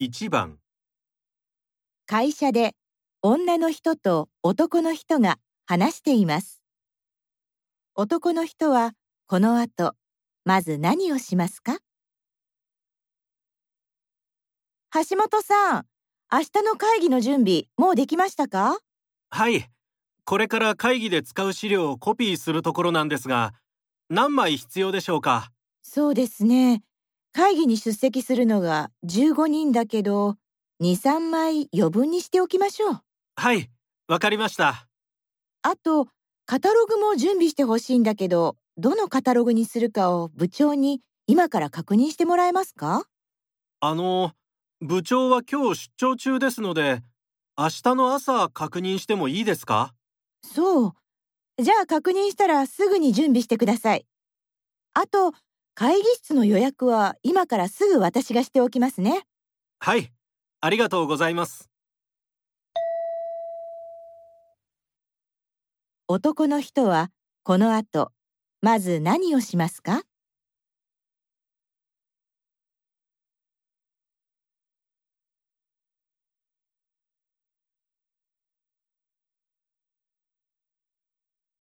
1番会社で女の人と男の人が話しています。男の人はこの後、まず何をしますか？橋本さん、明日の会議の準備、もうできましたか？はい。これから会議で使う資料をコピーするところなんですが、何枚必要でしょうか？そうですね。会議に出席するのが15人だけど、2、3枚余分にしておきましょう。はい、わかりました。あと、カタログも準備してほしいんだけど、どのカタログにするかを部長に今から確認してもらえますか？あの、部長は今日出張中ですので、明日の朝確認してもいいですか？そう。じゃあ確認したらすぐに準備してください。あと、会議室の予約は今からすぐ私がしておきますね。はい、ありがとうございます。男の人はこの後、まず何をしますか？